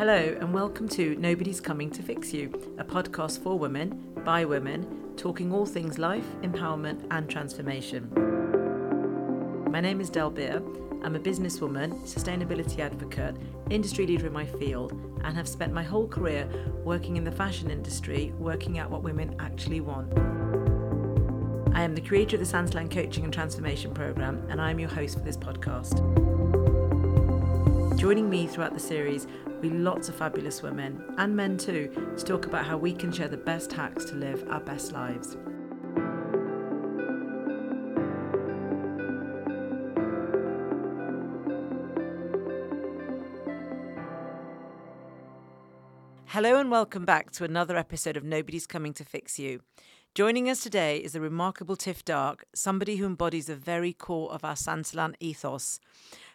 Hello, and welcome to Nobody's Coming to Fix You, a podcast for women, by women, talking all things life, empowerment, and transformation. My name is Dalbir. I'm a businesswoman, sustainability advocate, industry leader in my field, and have spent my whole career working in the fashion industry, working out what women actually want. I am the creator of the Santalan Coaching and Transformation Programme, and I am your host for this podcast. Joining me throughout the series be lots of fabulous women, and men too, to talk about how we can share the best hacks to live our best lives. Hello and welcome back to another episode of Nobody's Coming to Fix You. Joining us today is the remarkable Tiff Darke, somebody who embodies the very core of our Santalan ethos.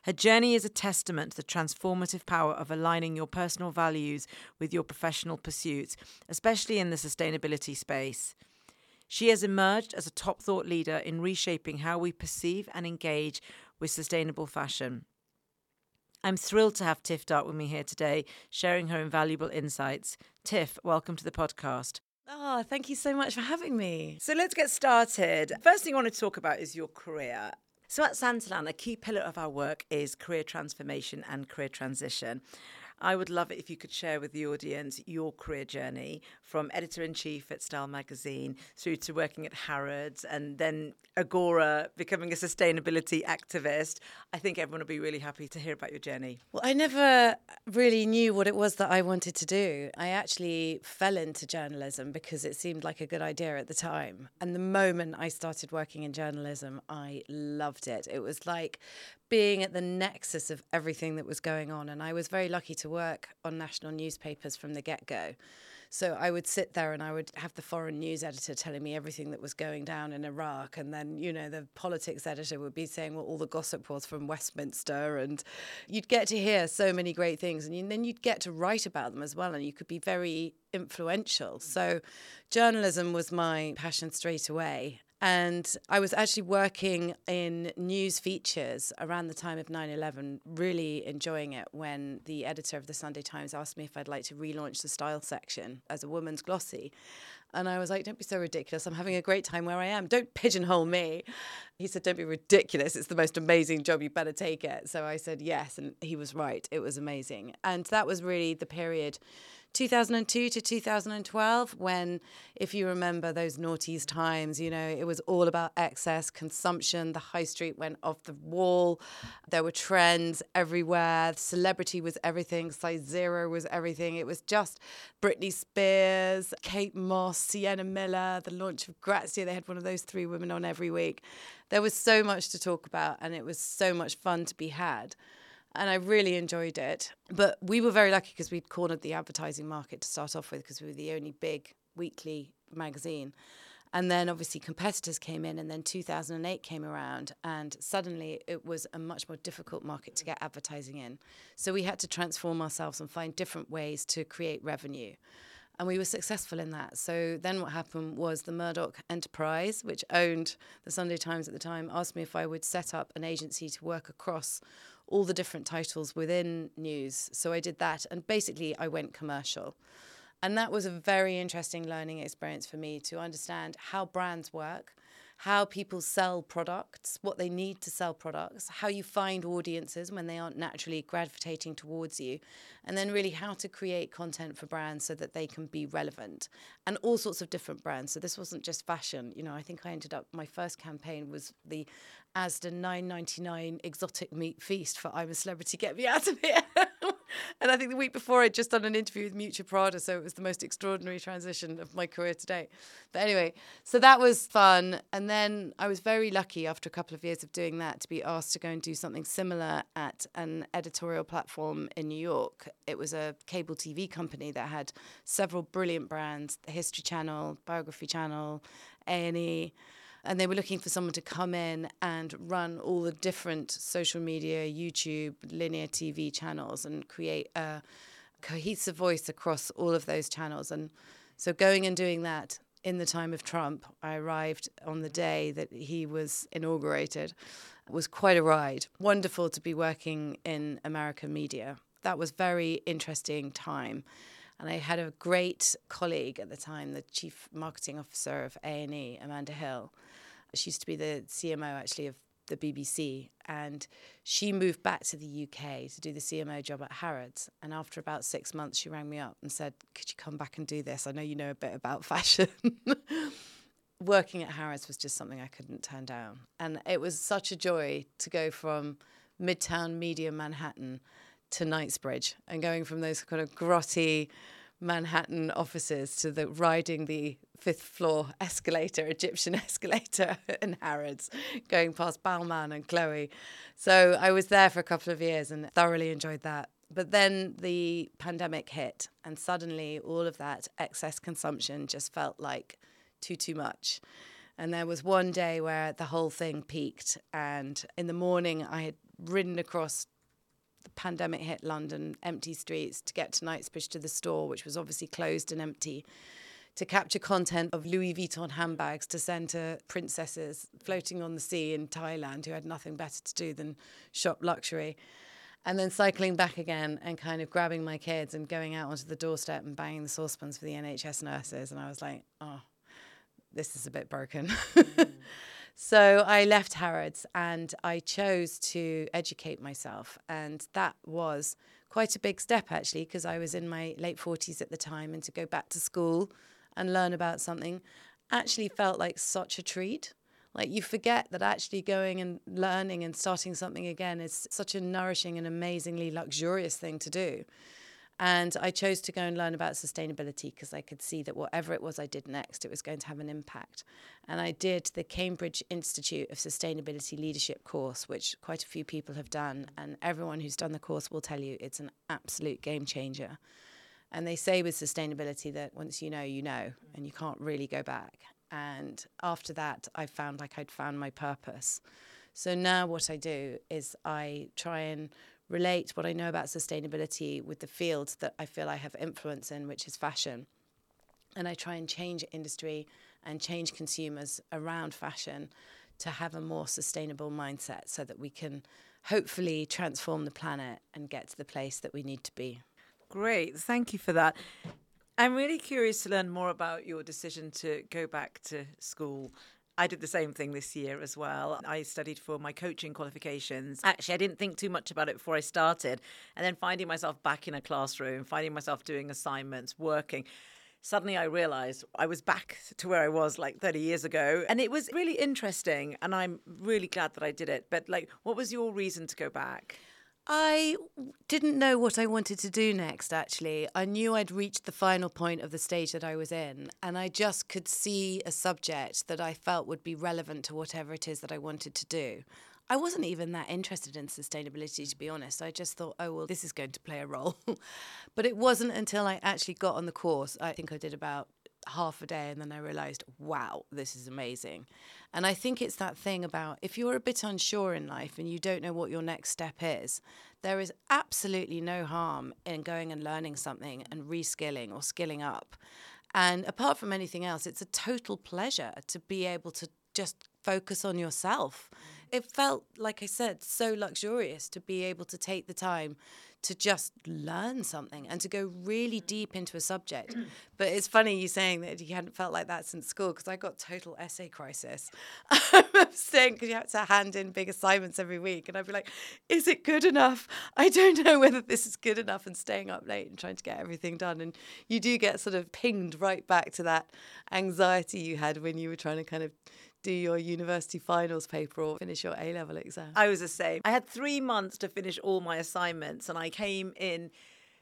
Her journey is a testament to the transformative power of aligning your personal values with your professional pursuits, especially in the sustainability space. She has emerged as a top thought leader in reshaping how we perceive and engage with sustainable fashion. I'm thrilled to have Tiff Darke with me here today, sharing her invaluable insights. Tiff, welcome to the podcast. Oh, thank you so much for having me. So let's get started. First thing I want to talk about is your career. So at Santalan, a key pillar of our work is career transformation and career transition. I would love it if you could share with the audience your career journey from editor in chief at Style magazine through to working at Harrods and then Agora, becoming a sustainability activist. I think everyone will be really happy to hear about your journey. Well, I never really knew what it was that I wanted to do. I actually fell into journalism because it seemed like a good idea at the time. And the moment I started working in journalism, I loved it. It was like being at the nexus of everything that was going on. And I was very lucky to work on national newspapers from the get go. So I would sit there and I would have the foreign news editor telling me everything that was going down in Iraq. And then, you know, the politics editor would be saying what all the gossip was from Westminster. And you'd get to hear so many great things. And then you'd get to write about them as well. And you could be very influential. So journalism was my passion straight away. And I was actually working in news features around the time of 9 11, really enjoying it when the editor of the Sunday Times asked me if I'd like to relaunch the style section as a woman's glossy. And I was like, don't be so ridiculous. I'm having a great time where I am. Don't pigeonhole me. He said, don't be ridiculous. It's the most amazing job. You better take it. So I said, yes. And he was right. It was amazing. And that was really the period 2002 to 2012 when if you remember those noughties times you know it was all about excess consumption. The high street went off the wall. There were trends everywhere. Celebrity was everything. Size zero was everything. It was just britney spears kate moss sienna miller the launch of grazia they had one of those three women on every week. There was so much to talk about and it was so much fun to be had and I really enjoyed it. But we were very lucky because we'd cornered the advertising market to start off with because we were the only big weekly magazine. And then obviously competitors came in, and then 2008 came around, and suddenly it was a much more difficult market to get advertising in. So we had to transform ourselves and find different ways to create revenue. And we were successful in that. So then what happened was the Murdoch Enterprise, which owned the Sunday Times at the time, asked me if I would set up an agency to work across all the different titles within news. So I did that. And basically, I went commercial. And that was a very interesting learning experience for me to understand how brands work, how people sell products, what they need to sell products, how you find audiences when they aren't naturally gravitating towards you, and then really how to create content for brands so that they can be relevant and all sorts of different brands. So this wasn't just fashion. You know, I think I ended up my first campaign was the Asda 9.99 exotic meat feast for I'm a celebrity, get me out of here. and I think the week before I'd just done an interview with Miuccia Prada, so it was the most extraordinary transition of my career to date. But anyway, so that was fun. And then I was very lucky after a couple of years of doing that to be asked to go and do something similar at an editorial platform in New York. It was a cable TV company that had several brilliant brands, the History Channel, Biography Channel, A&E and they were looking for someone to come in and run all the different social media, YouTube, linear TV channels and create a cohesive voice across all of those channels. And so going and doing that in the time of Trump, I arrived on the day that he was inaugurated. It was quite a ride. Wonderful to be working in American media that was very interesting time. And I had a great colleague at the time, the chief marketing officer of A&E, Amanda Hill. She used to be the CMO actually of the BBC, and she moved back to the UK to do the CMO job at Harrods. And after about six months, she rang me up and said, "Could you come back and do this? I know you know a bit about fashion." Working at Harrods was just something I couldn't turn down, and it was such a joy to go from Midtown Media Manhattan to Knightsbridge and going from those kind of grotty Manhattan offices to the riding the fifth floor escalator, Egyptian escalator in Harrods, going past Balmain and Chloe. So I was there for a couple of years and thoroughly enjoyed that. But then the pandemic hit, and suddenly all of that excess consumption just felt like too, too much. And there was one day where the whole thing peaked. And in the morning, I had ridden across the pandemic hit London, empty streets to get to Knightsbridge to the store, which was obviously closed and empty, to capture content of Louis Vuitton handbags to send to princesses floating on the sea in Thailand who had nothing better to do than shop luxury. And then cycling back again and kind of grabbing my kids and going out onto the doorstep and banging the saucepans for the NHS nurses. And I was like, oh, this is a bit broken. Mm. So I left Harrods and I chose to educate myself. And that was quite a big step, actually, because I was in my late 40s at the time. And to go back to school and learn about something actually felt like such a treat. Like you forget that actually going and learning and starting something again is such a nourishing and amazingly luxurious thing to do. And I chose to go and learn about sustainability because I could see that whatever it was I did next, it was going to have an impact. And I did the Cambridge Institute of Sustainability Leadership course, which quite a few people have done. And everyone who's done the course will tell you it's an absolute game changer. And they say with sustainability that once you know, you know, and you can't really go back. And after that, I found like I'd found my purpose. So now what I do is I try and relate what I know about sustainability with the field that I feel I have influence in, which is fashion. And I try and change industry and change consumers around fashion to have a more sustainable mindset so that we can hopefully transform the planet and get to the place that we need to be. Great. Thank you for that. I'm really curious to learn more about your decision to go back to school I did the same thing this year as well. I studied for my coaching qualifications. Actually, I didn't think too much about it before I started. And then finding myself back in a classroom, finding myself doing assignments, working suddenly I realized I was back to where I was like 30 years ago. And it was really interesting. And I'm really glad that I did it. But, like, what was your reason to go back? I didn't know what I wanted to do next, actually. I knew I'd reached the final point of the stage that I was in, and I just could see a subject that I felt would be relevant to whatever it is that I wanted to do. I wasn't even that interested in sustainability, to be honest. I just thought, oh, well, this is going to play a role. but it wasn't until I actually got on the course, I think I did about half a day and then I realized, wow, this is amazing. And I think it's that thing about if you're a bit unsure in life and you don't know what your next step is, there is absolutely no harm in going and learning something and reskilling or skilling up. And apart from anything else, it's a total pleasure to be able to just focus on yourself. It felt, like I said, so luxurious to be able to take the time to just learn something and to go really mm. deep into a subject. Mm. But it's funny you saying that you hadn't felt like that since school because I got total essay crisis. I'm saying because you have to hand in big assignments every week, and I'd be like, "Is it good enough? I don't know whether this is good enough." And staying up late and trying to get everything done, and you do get sort of pinged right back to that anxiety you had when you were trying to kind of do your university finals paper or finish your A level exam? I was the same. I had three months to finish all my assignments, and I came in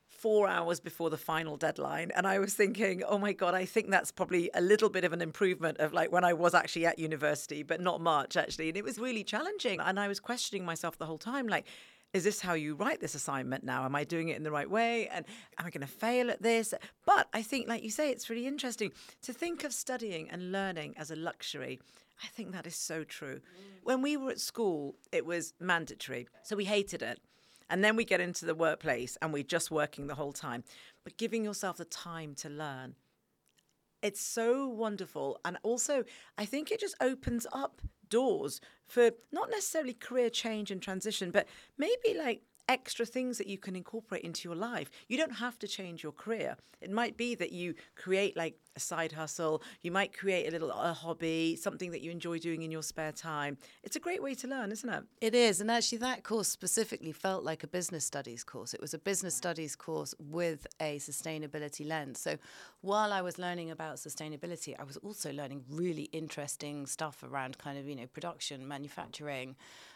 four hours before the final deadline. And I was thinking, oh my God, I think that's probably a little bit of an improvement of like when I was actually at university, but not much actually. And it was really challenging. And I was questioning myself the whole time like, is this how you write this assignment now? Am I doing it in the right way? And am I going to fail at this? But I think, like you say, it's really interesting to think of studying and learning as a luxury I think that is so true. Mm. When we were at school, it was mandatory. So we hated it. And then we get into the workplace and we're just working the whole time. But giving yourself the time to learn, it's so wonderful. And also, I think it just opens up doors for not necessarily career change and transition, but maybe like extra things that you can incorporate into your life. You don't have to change your career. It might be that you create like a side hustle, you might create a little a hobby, something that you enjoy doing in your spare time. It's a great way to learn, isn't it? It is. And actually, that course specifically felt like a business studies course. It was a business studies course with a sustainability lens. So while I was learning about sustainability, I was also learning really interesting stuff around kind of, you know, production, manufacturing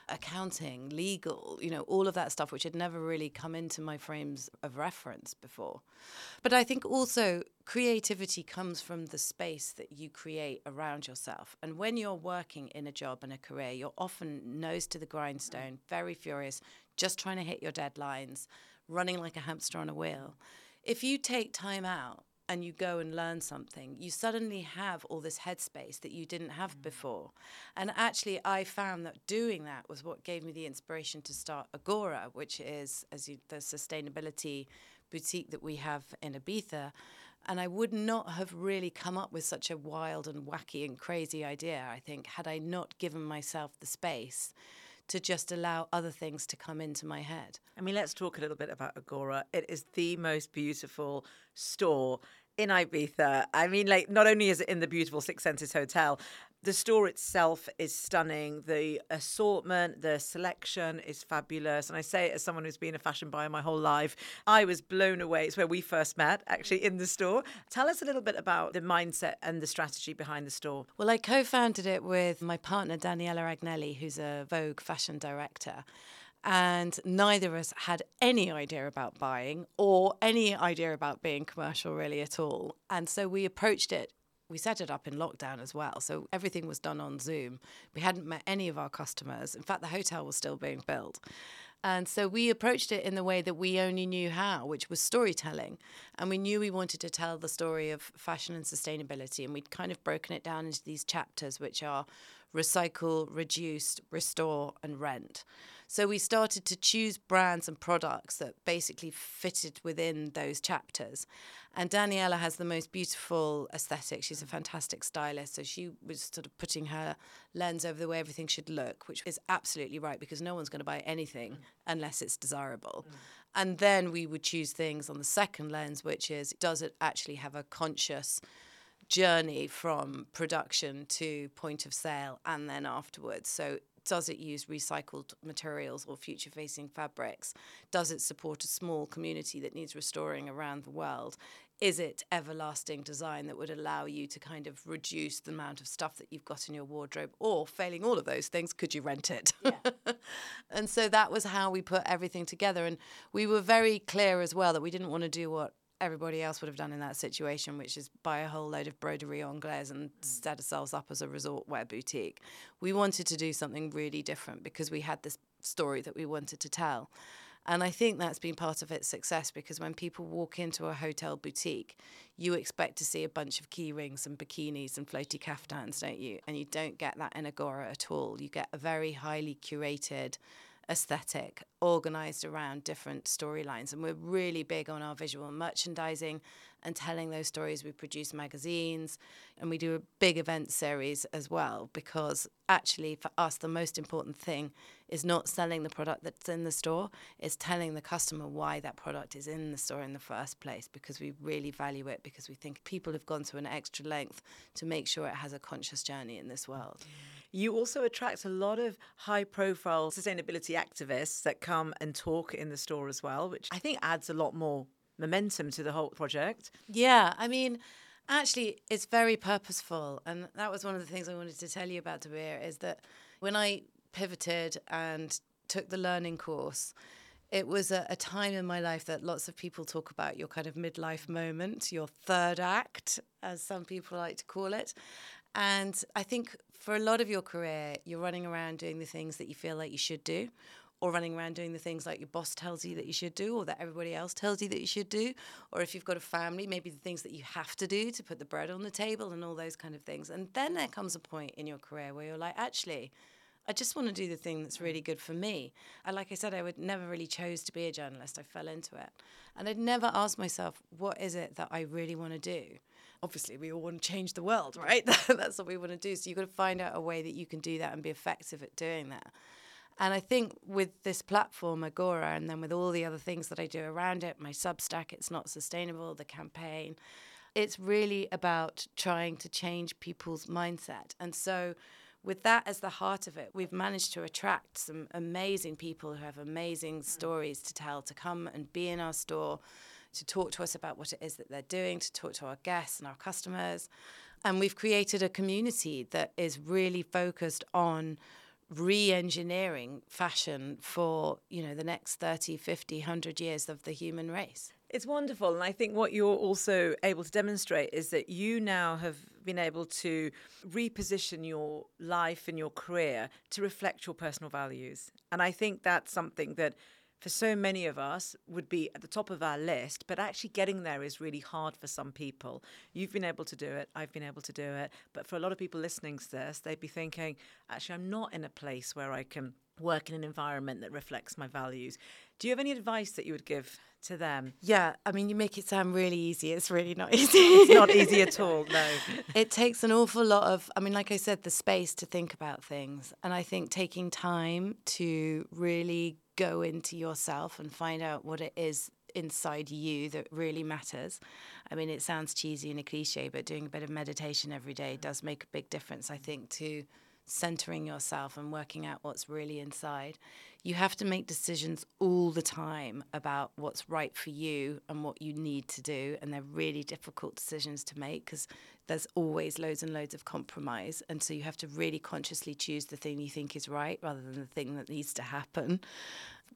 accounting, legal, you know, all of that stuff, which had never really come into my frames of reference before. But I think also creativity comes from the space that you create around yourself. And when you're working in a job and a career, you're often nose to the grindstone, very furious, just trying to hit your deadlines, running like a hamster on a wheel. If you take time out and you go and learn something, you suddenly have all this headspace that you didn't have mm. before. And actually, I found that doing that was what gave me the inspiration to start Agora, which is as you, the sustainability boutique that we have in Ibiza. And I would not have really come up with such a wild and wacky and crazy idea, I think, had I not given myself the space to just allow other things to come into my head. I mean, let's talk a little bit about Agora. It is the most beautiful store in Ibiza. I mean, like, not only is it in the beautiful Six Senses Hotel, the store itself is stunning. The assortment, the selection is fabulous. And I say it as someone who's been a fashion buyer my whole life. I was blown away. It's where we first met, actually, in the store. Tell us a little bit about the mindset and the strategy behind the store. Well, I co founded it with my partner, Daniela Agnelli, who's a Vogue fashion director and neither of us had any idea about buying or any idea about being commercial really at all. And so we approached it. We set it up in lockdown as well. So everything was done on Zoom. We hadn't met any of our customers. In fact, the hotel was still being built. And so we approached it in the way that we only knew how, which was storytelling. And we knew we wanted to tell the story of fashion and sustainability. And we'd kind of broken it down into these chapters, which are recycle, reduce, restore, and rent. So we started to choose brands and products that basically fitted within those chapters. And Daniela has the most beautiful aesthetic. She's a fantastic stylist. So she was sort of putting her lens over the way everything should look, which is absolutely right because no one's going to buy anything mm. unless it's desirable. Mm. And then we would choose things on the second lens, which is does it actually have a conscious journey from production to point of sale and then afterwards? So does it use recycled materials or future facing fabrics? Does it support a small community that needs restoring around the world? Is it everlasting design that would allow you to kind of reduce the amount of stuff that you've got in your wardrobe? Or, failing all of those things, could you rent it? Yeah. and so that was how we put everything together. And we were very clear as well that we didn't want to do what everybody else would have done in that situation, which is buy a whole load of broderie anglaise and mm. set ourselves up as a resort wear boutique. We wanted to do something really different because we had this story that we wanted to tell. And I think that's been part of its success because when people walk into a hotel boutique, you expect to see a bunch of key rings and bikinis and floaty caftans, don't you? And you don't get that in Agora at all. You get a very highly curated, aesthetic organized around different storylines. And we're really big on our visual merchandising and telling those stories. We produce magazines and we do a big event series as well because actually, for us, the most important thing is not selling the product that's in the store, it's telling the customer why that product is in the store in the first place because we really value it because we think people have gone to an extra length to make sure it has a conscious journey in this world. You also attract a lot of high profile sustainability activists that come and talk in the store as well, which I think adds a lot more momentum to the whole project. Yeah, I mean, actually, it's very purposeful. And that was one of the things I wanted to tell you about Dalbir is that when I pivoted and took the learning course, it was a, a, time in my life that lots of people talk about your kind of midlife moment, your third act, as some people like to call it. And I think for a lot of your career, you're running around doing the things that you feel like you should do, or running around doing the things like your boss tells you that you should do or that everybody else tells you that you should do or if you've got a family maybe the things that you have to do to put the bread on the table and all those kind of things and then there comes a point in your career where you're like actually I just want to do the thing that's really good for me. And like I said, I would never really chose to be a journalist. I fell into it. And I'd never asked myself, what is it that I really want to do? Obviously, we all want to change the world, right? that's what we want to do. So you've got to find out a way that you can do that and be effective at doing that. And I think with this platform, Agora, and then with all the other things that I do around it, my Substack, It's Not Sustainable, the campaign, it's really about trying to change people's mindset. And so, with that as the heart of it, we've managed to attract some amazing people who have amazing hmm. stories to tell to come and be in our store, to talk to us about what it is that they're doing, to talk to our guests and our customers. And we've created a community that is really focused on re-engineering fashion for you know the next 30 50 100 years of the human race. It's wonderful and i think what you're also able to demonstrate is that you now have been able to reposition your life and your career to reflect your personal values. And i think that's something that for so many of us would be at the top of our list, but actually getting there is really hard for some people. You've been able to do it, I've been able to do it, but for a lot of people listening to this, they'd be thinking, actually, I'm not in a place where I can work in an environment that reflects my values. Do you have any advice that you would give to them? Yeah, I mean, you make it sound really easy. It's really not easy. it's not easy at all, no. It takes an awful lot of, I mean, like I said, the space to think about things. And I think taking time to really go into yourself and find out what it is inside you that really matters. I mean, it sounds cheesy and a cliche, but doing a bit of meditation every day does make a big difference, I think, to centering yourself and working out what's really inside. You have to make decisions all the time about what's right for you and what you need to do. And they're really difficult decisions to make because there's always loads and loads of compromise. And so you have to really consciously choose the thing you think is right rather than the thing that needs to happen.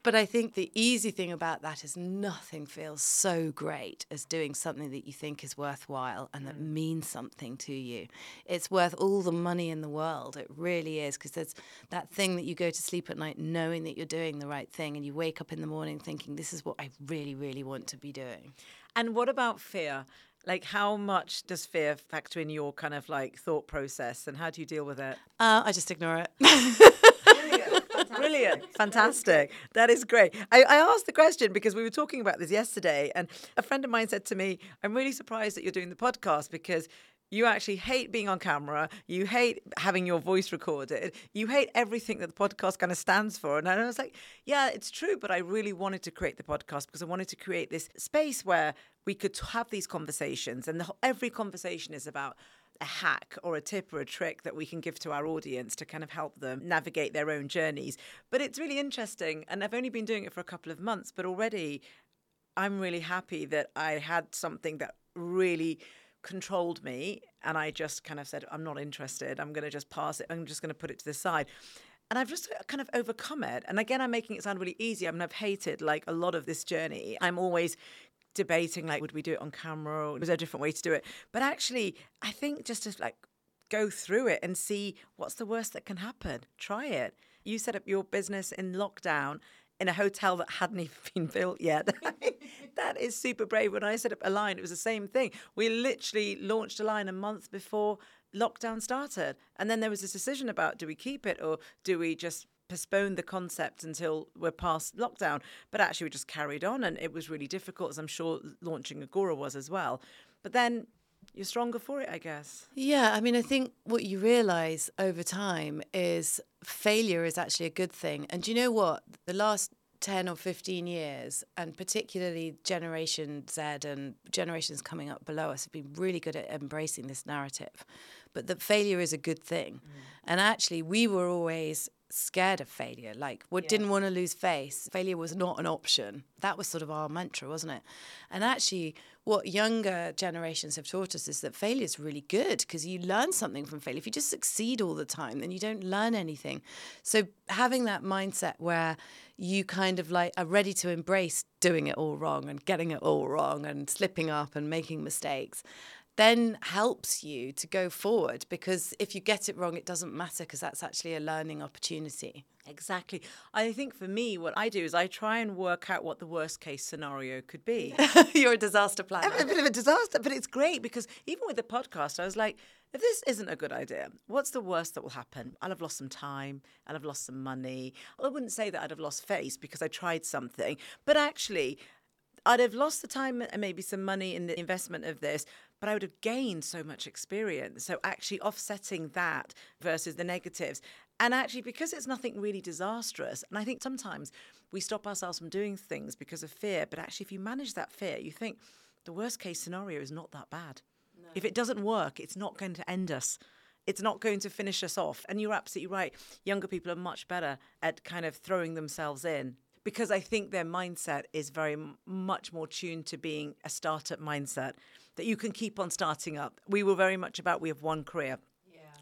But I think the easy thing about that is nothing feels so great as doing something that you think is worthwhile and that mm. means something to you. It's worth all the money in the world. It really is because there's that thing that you go to sleep at night knowing that you're doing the right thing and you wake up in the morning thinking this is what I really really want to be doing. And what about fear? Like, how much does fear factor in your kind of like thought process, and how do you deal with it? Uh, I just ignore it. Brilliant. Fantastic. That is great. I, I asked the question because we were talking about this yesterday, and a friend of mine said to me, I'm really surprised that you're doing the podcast because you actually hate being on camera. You hate having your voice recorded. You hate everything that the podcast kind of stands for. And I was like, yeah, it's true. But I really wanted to create the podcast because I wanted to create this space where we could have these conversations. And the, every conversation is about a hack or a tip or a trick that we can give to our audience to kind of help them navigate their own journeys. But it's really interesting. And I've only been doing it for a couple of months, but already I'm really happy that I had something that really controlled me and I just kind of said, I'm not interested. I'm going to just pass it. I'm just going to put it to the side. And I've just uh, kind of overcome it. And again, I'm making it sound really easy. I mean, I've hated like a lot of this journey. I'm always debating like would we do it on camera or was there a different way to do it but actually i think just to like go through it and see what's the worst that can happen try it you set up your business in lockdown in a hotel that hadn't even been built yet. that is super brave. When I set up a line, it was the same thing. We literally launched a line a month before lockdown started. And then there was this decision about do we keep it or do we just postponed the concept until we're past lockdown. But actually, we just carried on, and it was really difficult, as I'm sure launching Agora was as well. But then you're stronger for it, I guess. Yeah, I mean, I think what you realize over time is failure is actually a good thing. And do you know what? The last 10 or 15 years, and particularly Generation Z and generations coming up below us, have been really good at embracing this narrative. But that failure is a good thing. Mm. And actually, we were always scared of failure, like we yeah. didn't want to lose face. Failure was not an option. That was sort of our mantra, wasn't it? And actually, what younger generations have taught us is that failure is really good because you learn something from failure. If you just succeed all the time, then you don't learn anything. So having that mindset where you kind of like are ready to embrace doing it all wrong and getting it all wrong and slipping up and making mistakes then helps you to go forward because if you get it wrong, it doesn't matter because that's actually a learning opportunity. Exactly. I think for me, what I do is I try and work out what the worst case scenario could be. You're a disaster planner. I'm a bit of a disaster, but it's great because even with the podcast, I was like, if this isn't a good idea, what's the worst that will happen? I'll have lost some time, I'll have lost some money. I wouldn't say that I'd have lost face because I tried something, but actually, I'd have lost the time and maybe some money in the investment of this, but I would have gained so much experience. So actually offsetting that versus the negatives. And actually, because it's nothing really disastrous, and I think sometimes we stop ourselves from doing things because of fear, but actually, if you manage that fear, you think the worst case scenario is not that bad. No. If it doesn't work, it's not going to end us it's not going to finish us off. And you're absolutely right. Younger people are much better at kind of throwing themselves in because I think their mindset is very much more tuned to being a startup mindset that you can keep on starting up. We were very much about we have one career.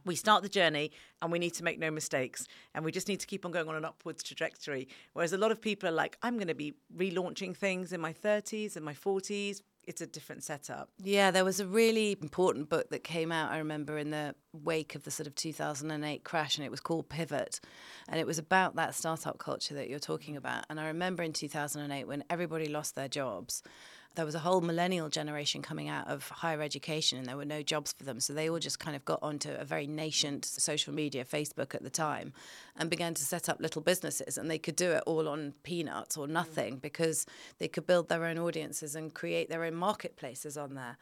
We start the journey and we need to make no mistakes and we just need to keep on going on an upwards trajectory. Whereas a lot of people are like, I'm going to be relaunching things in my 30s and my 40s, it's a different setup. Yeah, there was a really important book that came out, I remember, in the wake of the sort of 2008 crash, and it was called Pivot. And it was about that startup culture that you're talking about. And I remember in 2008 when everybody lost their jobs there was a whole millennial generation coming out of higher education and there were no jobs for them. So they all just kind of got onto a very nascent social media, Facebook at the time, and began to set up little businesses. And they could do it all on peanuts or mm. nothing because they could build their own audiences and create their own marketplaces on there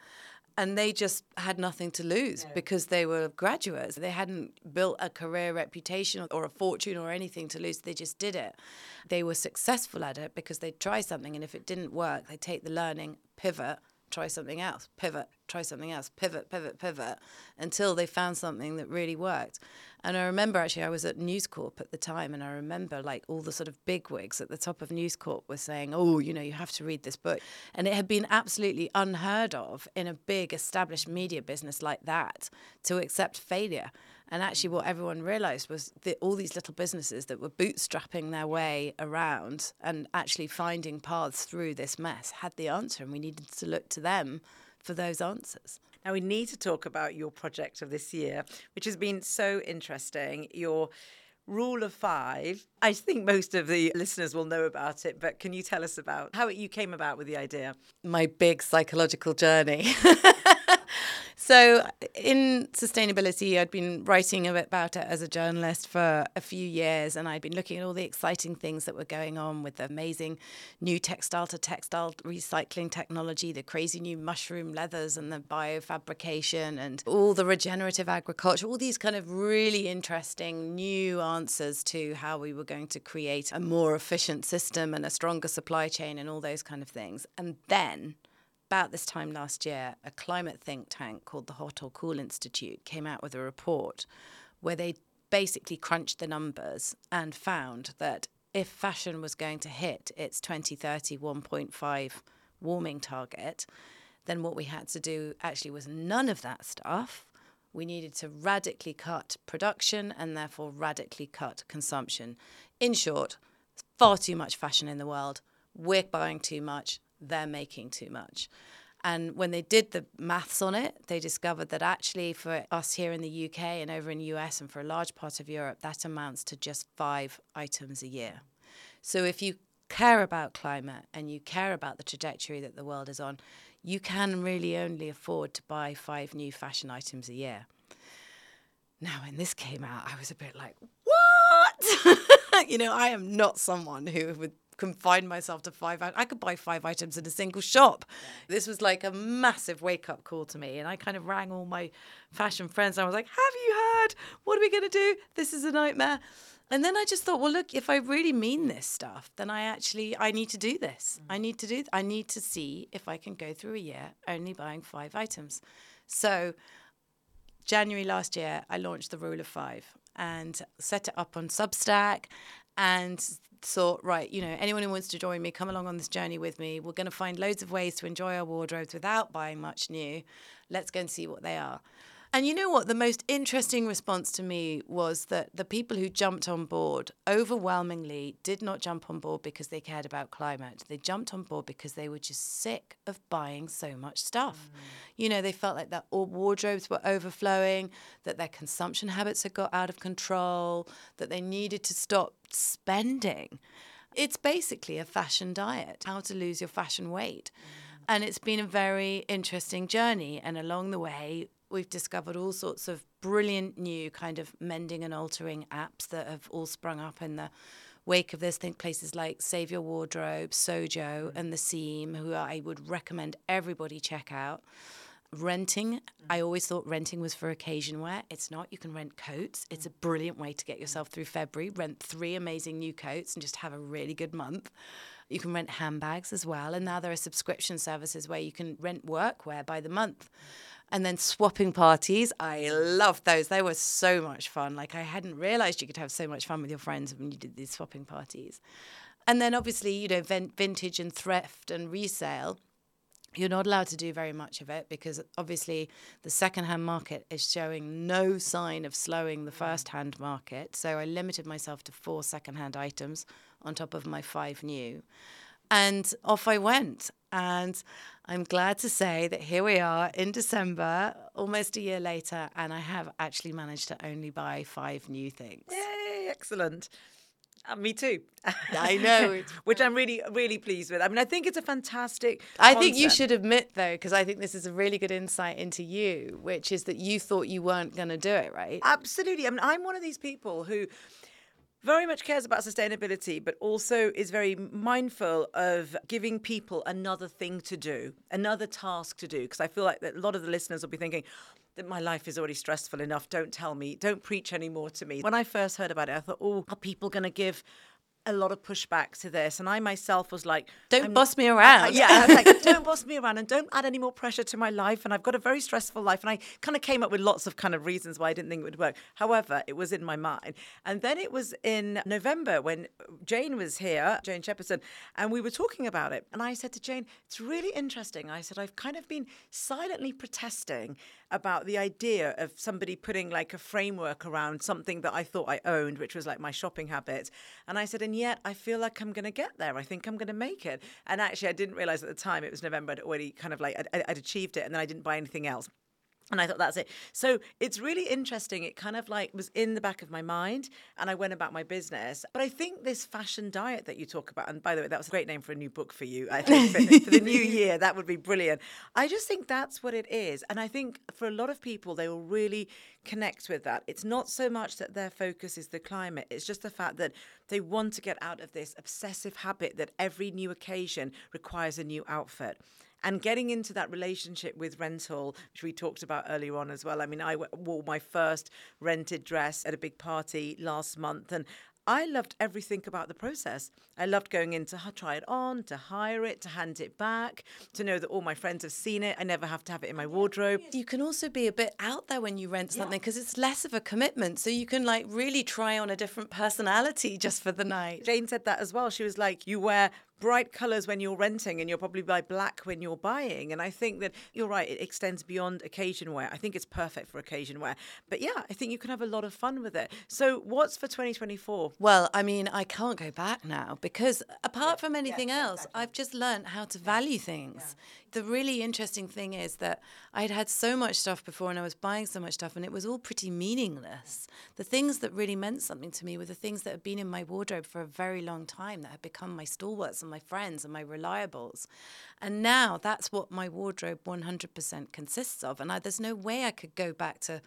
and they just had nothing to lose no. because they were graduates. They hadn't built a career reputation or a fortune or anything to lose. They just did it. They were successful at it because they'd try something, and if it didn't work, they'd take the learning, pivot, try something else, pivot, try something else, pivot, pivot, pivot, until they found something that really worked. And I remember actually I was at News Corp at the time, and I remember like all the sort of bigwigs at the top of News Corp were saying, "Oh, you know, you have to read this book," and it had been absolutely unheard of in a big established media business like that to accept failure. And actually, what everyone realized was that all these little businesses that were bootstrapping their way around and actually finding paths through this mess had the answer, and we needed to look to them for those answers. Now, we need to talk about your project of this year, which has been so interesting. Your rule of five. I think most of the listeners will know about it, but can you tell us about how you came about with the idea? My big psychological journey. So, in sustainability, I'd been writing about it as a journalist for a few years, and I'd been looking at all the exciting things that were going on with the amazing new textile to textile recycling technology, the crazy new mushroom leathers, and the biofabrication, and all the regenerative agriculture, all these kind of really interesting new answers to how we were going to create a more efficient system and a stronger supply chain, and all those kind of things. And then about this time last year, a climate think tank called the Hot or Cool Institute came out with a report where they basically crunched the numbers and found that if fashion was going to hit its 2030 1.5 warming target, then what we had to do actually was none of that stuff. We needed to radically cut production and therefore radically cut consumption. In short, far too much fashion in the world. We're buying too much they're making too much. And when they did the maths on it, they discovered that actually for us here in the UK and over in the US and for a large part of Europe, that amounts to just five items a year. So if you care about climate and you care about the trajectory that the world is on, you can really only afford to buy five new fashion items a year. Now, when this came out, I was a bit like, what? you know, I am not someone who would confine myself to five. I could buy five items in a single shop. This was like a massive wake up call to me. And I kind of rang all my fashion friends. And I was like, Have you heard? What are we going to do? This is a nightmare. And then I just thought, well, look, if I really mean this stuff, then I actually I need to do this. I need to do. I need to see if I can go through a year only buying five items. So January last year, I launched the Rule of Five and set it up on Substack and thought, right, you know, anyone who wants to join me, come along on this journey with me. We're going to find loads of ways to enjoy our wardrobes without buying much new. Let's go and see what they are. And you know what? The most interesting response to me was that the people who jumped on board overwhelmingly did not jump on board because they cared about climate. They jumped on board because they were just sick of buying so much stuff. Mm. You know, they felt like their wardrobes were overflowing, that their consumption habits had got out of control, that they needed to stop spending. It's basically a fashion diet, how to lose your fashion weight. Mm. And it's been a very interesting journey. And along the way, we've discovered all sorts of brilliant new kind of mending and altering apps that have all sprung up in the wake of this. Think places like Save Your Wardrobe, Sojo, mm. and The Seam, who I would recommend everybody check out. Renting, mm. I always thought renting was for occasion wear. It's not. You can rent coats. It's a mm. brilliant way to get yourself through February. Rent three amazing new coats and just have a really good month. You can rent handbags as well. And now there are subscription services where you can rent workwear by the month. And then swapping parties, I loved those. They were so much fun. Like I hadn't realized you could have so much fun with your friends when you did these swapping parties. And then obviously, you know, vintage and thrift and resale. You're not allowed to do very much of it because obviously the second-hand market is showing no sign of slowing the mm. first-hand market. So I limited myself to four second-hand items on top of my five new. And off I went. And I'm glad to say that here we are in December, almost a year later, and I have actually managed to only buy five new things. Yay, excellent. Uh, me too. I know. Which I'm really, really pleased with. I mean, I think it's a fantastic. I think you should admit, though, because I think this is a really good insight into you, which is that you thought you weren't going to do it, right? Absolutely. I mean, I'm one of these people who very much cares about sustainability, but also is very mindful of giving people another thing to do, another task to do. Because I feel like a lot of the listeners will be thinking, that my life is already stressful enough. Don't tell me, don't preach anymore to me. When I first heard about it, I thought, oh, are people going to give a lot of pushback to this. And I myself was like, Don't boss me around. Uh, yeah, like, don't boss me around and don't add any more pressure to my life. And I've got a very stressful life. And I kind of came up with lots of kind of reasons why I didn't think it would work. However, it was in my mind. And then it was in November when Jane was here, Jane Shepherdson, and we were talking about it. And I said to Jane, It's really interesting. I said, I've kind of been silently protesting about the idea of somebody putting like a framework around something that I thought I owned, which was like my shopping habits. And I said, and yet I feel like I'm going to get there. I think I'm going to make it. And actually, I didn't realize at the time it was November. I'd already kind of like I'd, I'd achieved it, and then I didn't buy anything else. And I thought that's it. So it's really interesting. It kind of like was in the back of my mind and I went about my business. But I think this fashion diet that you talk about, and by the way, that was a great name for a new book for you. I think for, for the new year, that would be brilliant. I just think that's what it is. And I think for a lot of people, they will really connect with that. It's not so much that their focus is the climate, it's just the fact that they want to get out of this obsessive habit that every new occasion requires a new outfit and getting into that relationship with rental, which we talked about earlier on as well. I mean, I wore my first rented dress at a big party last month, and I loved everything about the process. I loved going in to try it on, to hire it, to hand it back, to know that all my friends have seen it. I never have to have it in my wardrobe. You can also be a bit out there when you rent something because yeah. it's less of a commitment. So you can like really try on a different personality just for the night. Jane said that as well. She was like, you wear bright colors when you're renting and you'll probably buy black when you're buying. And I think that you're right, it extends beyond occasion wear. I think it's perfect for occasion wear. But yeah, I think you can have a lot of fun with it. So what's for 2024? Well, I mean, I can't go back now because apart yeah, from anything yeah, else, exactly. I've just learned how to value things the really interesting thing is that I'd had so much stuff before and I was buying so much stuff and it was all pretty meaningless. The things that really meant something to me were the things that had been in my wardrobe for a very long time that had become my stalwarts and my friends and my reliables. And now that's what my wardrobe 100% consists of. And I, there's no way I could go back to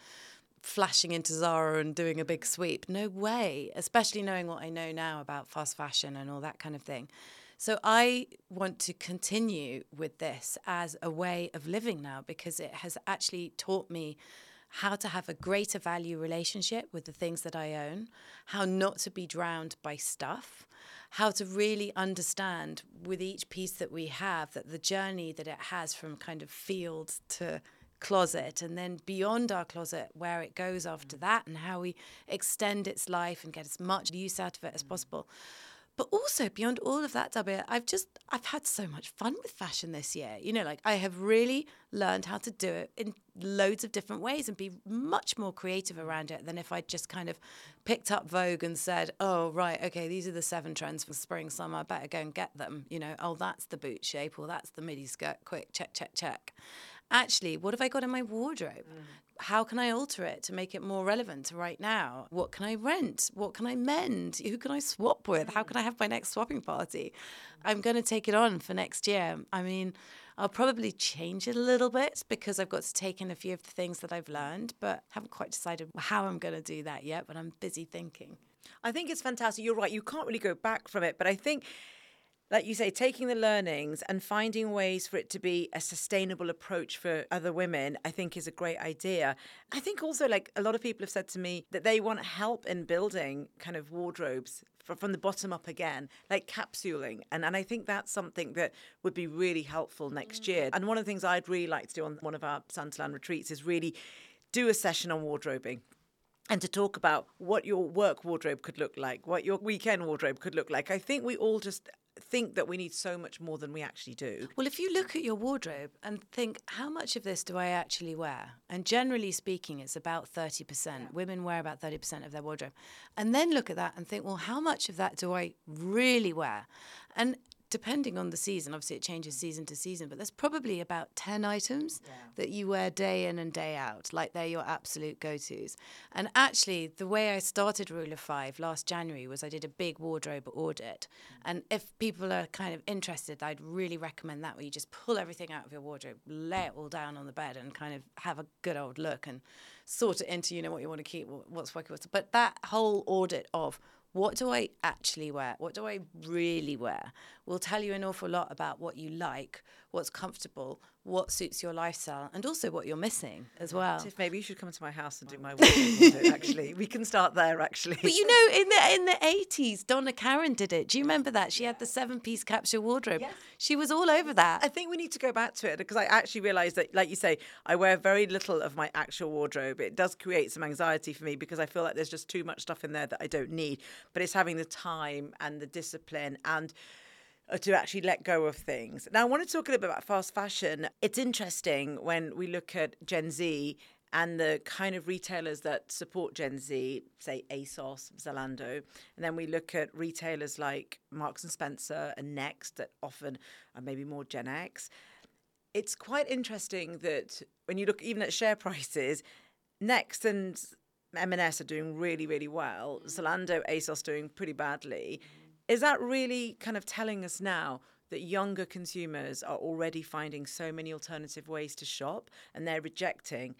flashing into Zara and doing a big sweep. No way, especially knowing what I know now about fast fashion and all that kind of thing. So I want to continue with this as a way of living now because it has actually taught me how to have a greater value relationship with the things that I own, how not to be drowned by stuff, how to really understand with each piece that we have that the journey that it has from kind of field to closet and then beyond our closet where it goes after mm. that and how we extend its life and get as much use out of it as mm. possible. But also beyond all of that, W, I've just I've had so much fun with fashion this year. You know, like I have really learned how to do it in loads of different ways and be much more creative around it than if I'd just kind of picked up Vogue and said, "Oh, right, okay, these are the seven trends for spring summer. I better go and get them." You know, "Oh, that's the boot shape or that's the midi skirt. Quick, check, check, check." Actually, what have I got in my wardrobe? Mm how can I alter it to make it more relevant to right now? What can I rent? What can I mend? Who can I swap with? How can I have my next swapping party? I'm going to take it on for next year. I mean, I'll probably change it a little bit because I've got to take in a few of the things that I've learned, but haven't quite decided how I'm going to do that yet, but I'm busy thinking. I think it's fantastic. You're right. You can't really go back from it, but I think like you say, taking the learnings and finding ways for it to be a sustainable approach for other women, I think is a great idea. I think also, like a lot of people have said to me, that they want help in building kind of wardrobes from the bottom up again, like capsuling. And, and I think that's something that would be really helpful next mm. year. And one of the things I'd really like to do on one of our Santaland retreats is really do a session on wardrobing and to talk about what your work wardrobe could look like, what your weekend wardrobe could look like. I think we all just think that we need so much more than we actually do. Well, if you look at your wardrobe and think, how much of this do I actually wear? And generally speaking, it's about 30%. Yeah. Women wear about 30% of their wardrobe. And then look at that and think, well, how much of that do I really wear? And depending on the season, obviously it changes mm. season to season, but there's probably about 10 items yeah. that you wear day in and day out, like they're your absolute go tos. And actually, the way I started Rule of Five last January was I did a big wardrobe audit. Mm. And if people are kind of interested, I'd really recommend that where you just pull everything out of your wardrobe, lay it all down on the bed, and kind of have a good old look and sort it into, you know, what you want to keep, what's working. What's. But that whole audit of what do I actually wear? What do I really wear? Will tell you an awful lot about what you like, what's comfortable, what suits your lifestyle, and also what you're missing as well. Tiff, maybe you should come to my house and do my wardrobe. actually, we can start there. Actually, but you know, in the in the eighties, Donna Karan did it. Do you remember that? She had the seven piece capsule wardrobe. Yes. She was all over that. I think we need to go back to it because I actually realised that, like you say, I wear very little of my actual wardrobe. It does create some anxiety for me because I feel like there's just too much stuff in there that I don't need. But it's having the time and the discipline and Uh, to actually let go of things. Now, I want to talk a little bit about fast fashion. It's interesting when we look at Gen Z and the kind of retailers that support Gen Z, say ASOS, Zalando, and then we look at retailers like Marks and Spencer and Next that often are maybe more Gen X. It's quite interesting that when you look even at share prices, Next and M&S are doing really, really well. Mm. Zalando, ASOS doing pretty badly. Is that really kind of telling us now that younger consumers are already finding so many alternative ways to shop and they're rejecting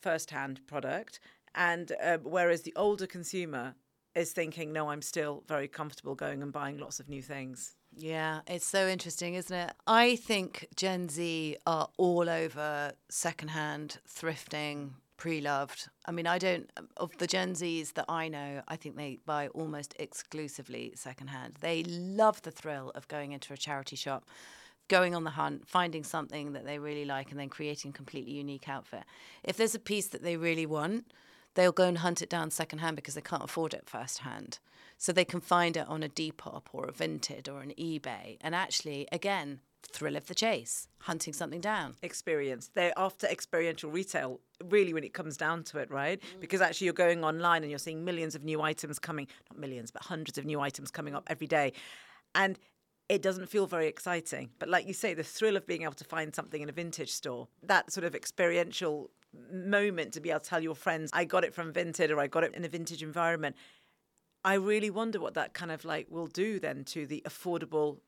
first-hand product and uh, whereas the older consumer is thinking no i'm still very comfortable going and buying lots of new things yeah, it's so interesting, isn't it? I think Gen Z are all over secondhand thrifting, pre-loved. I mean, I don't of the Gen Zs that I know. I think they buy almost exclusively secondhand. They love the thrill of going into a charity shop, going on the hunt, finding something that they really like, and then creating a completely unique outfit. If there's a piece that they really want, they'll go and hunt it down secondhand because they can't afford it firsthand. So they can find it on a Depop or a Vinted or an eBay, and actually, again, thrill of the chase, hunting something down. Experience. They're after experiential retail, really, when it comes down to it, right? Mm. Because actually, you're going online and you're seeing millions of new items coming, not millions, but hundreds of new items coming up every day. And it doesn't feel very exciting. But like you say, the thrill of being able to find something in a vintage store, that sort of experiential moment to be able to tell your friends, I got it from Vinted or I got it in a vintage environment. I really wonder what that kind of like will do then to the affordable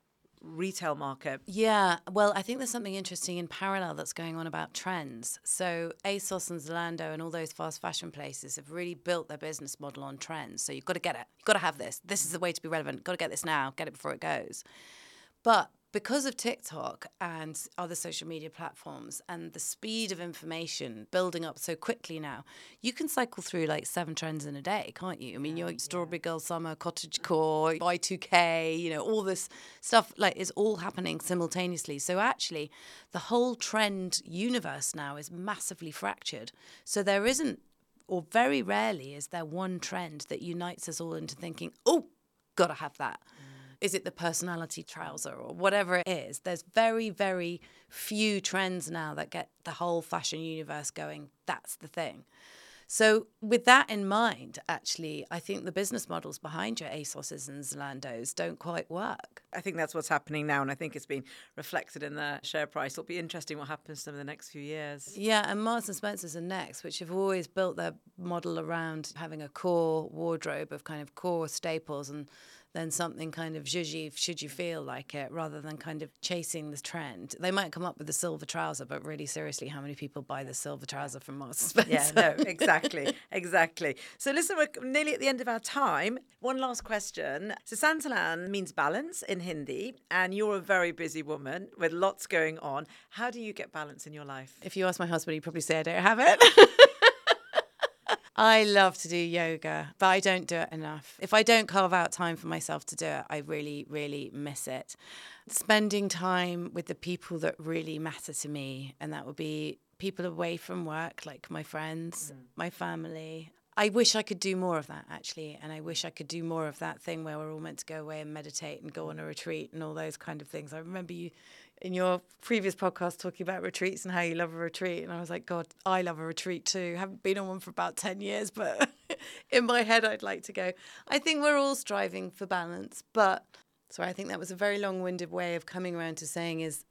retail market. Yeah, well, I think there's something interesting in parallel that's going on about trends. So ASOS and Zalando and all those fast fashion places have really built their business model on trends. So you've got to get it. You've got to have this. This is the way to be relevant. Got to get this now. Get it before it goes. But because of TikTok and other social media platforms and the speed of information building up so quickly now, you can cycle through like seven trends in a day, can't you? I mean, yeah, your Strawberry yeah. Girl Summer, Cottage Core, Y2K, you know, all this stuff like is all happening simultaneously. So actually, the whole trend universe now is massively fractured. So there isn't, or very rarely is there one trend that unites us all into thinking, oh, gotta have that. Mm Is it the personality trouser or whatever it is? There's very, very few trends now that get the whole fashion universe going. That's the thing. So, with that in mind, actually, I think the business models behind your ASOSs and Zalandos don't quite work. I think that's what's happening now, and I think it's been reflected in the share price. It'll be interesting what happens to them in the next few years. Yeah, and Marks and Spencers and Next, which have always built their model around having a core wardrobe of kind of core staples and then something kind of zhuzhy should you feel like it rather than kind of chasing the trend. They might come up with the silver trouser, but really seriously, how many people buy the silver trouser from Marks and Spencer? Yeah, no, exactly, exactly. So listen, we're nearly at the end of our time. One last question. So Santalan means balance in Hindi, and you're a very busy woman with lots going on. How do you get balance in your life? If you ask my husband, he'd probably say I don't have it. I love to do yoga, but I don't do it enough. If I don't carve out time for myself to do it, I really, really miss it. Spending time with the people that really matter to me, and that would be people away from work, like my friends, mm. my family. I wish I could do more of that actually, and I wish I could do more of that thing where we're all meant to go away and meditate and go on a retreat and all those kind of things. I remember you in your previous podcast talking about retreats and how you love a retreat. And I was like, God, I love a retreat too. Haven't been on one for about 10 years, but in my head, I'd like to go. I think we're all striving for balance. But so I think that was a very long winded way of coming around to saying is,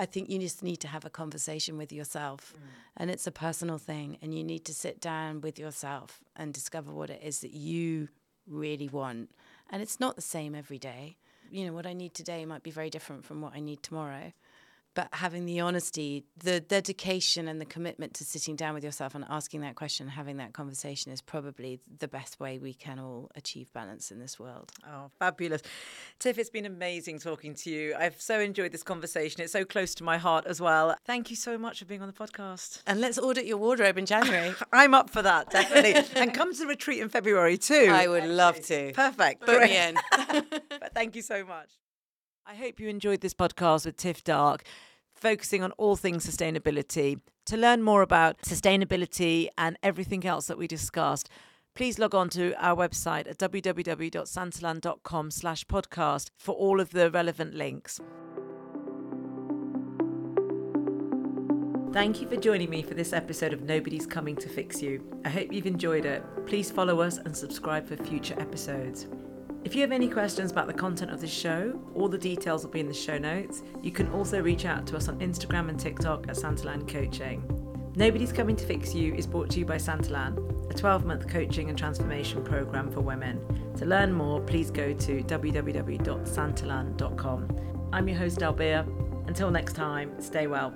I think you just need to have a conversation with yourself. Mm. And it's a personal thing. And you need to sit down with yourself and discover what it is that you really want. And it's not the same every day you know, what I need today might be very different from what I need tomorrow but having the honesty, the dedication, and the commitment to sitting down with yourself and asking that question, having that conversation is probably the best way we can all achieve balance in this world. Oh, fabulous. Tiff, it's been amazing talking to you. I've so enjoyed this conversation. It's so close to my heart as well. Thank you so much for being on the podcast. And let's audit your wardrobe in January. I'm up for that, definitely. and come to the retreat in February too. I would love to. Perfect. Put Great. me in. but thank you so much. I hope you enjoyed this podcast with Tiff Darke focusing on all things sustainability. To learn more about sustainability and everything else that we discussed, please log on to our website at www.santalan.com slash podcast for all of the relevant links. Thank you for joining me for this episode of Nobody's Coming to Fix You. I hope you've enjoyed it. Please follow us and subscribe for future episodes. If you have any questions about the content of this show, all the details will be in the show notes. You can also reach out to us on Instagram and TikTok at Santalan Coaching. Nobody's Coming to Fix You is brought to you by Santalan, a 12 month coaching and transformation program for women. To learn more, please go to www.santalan.com. I'm your host, Dalbir. Until next time, stay well.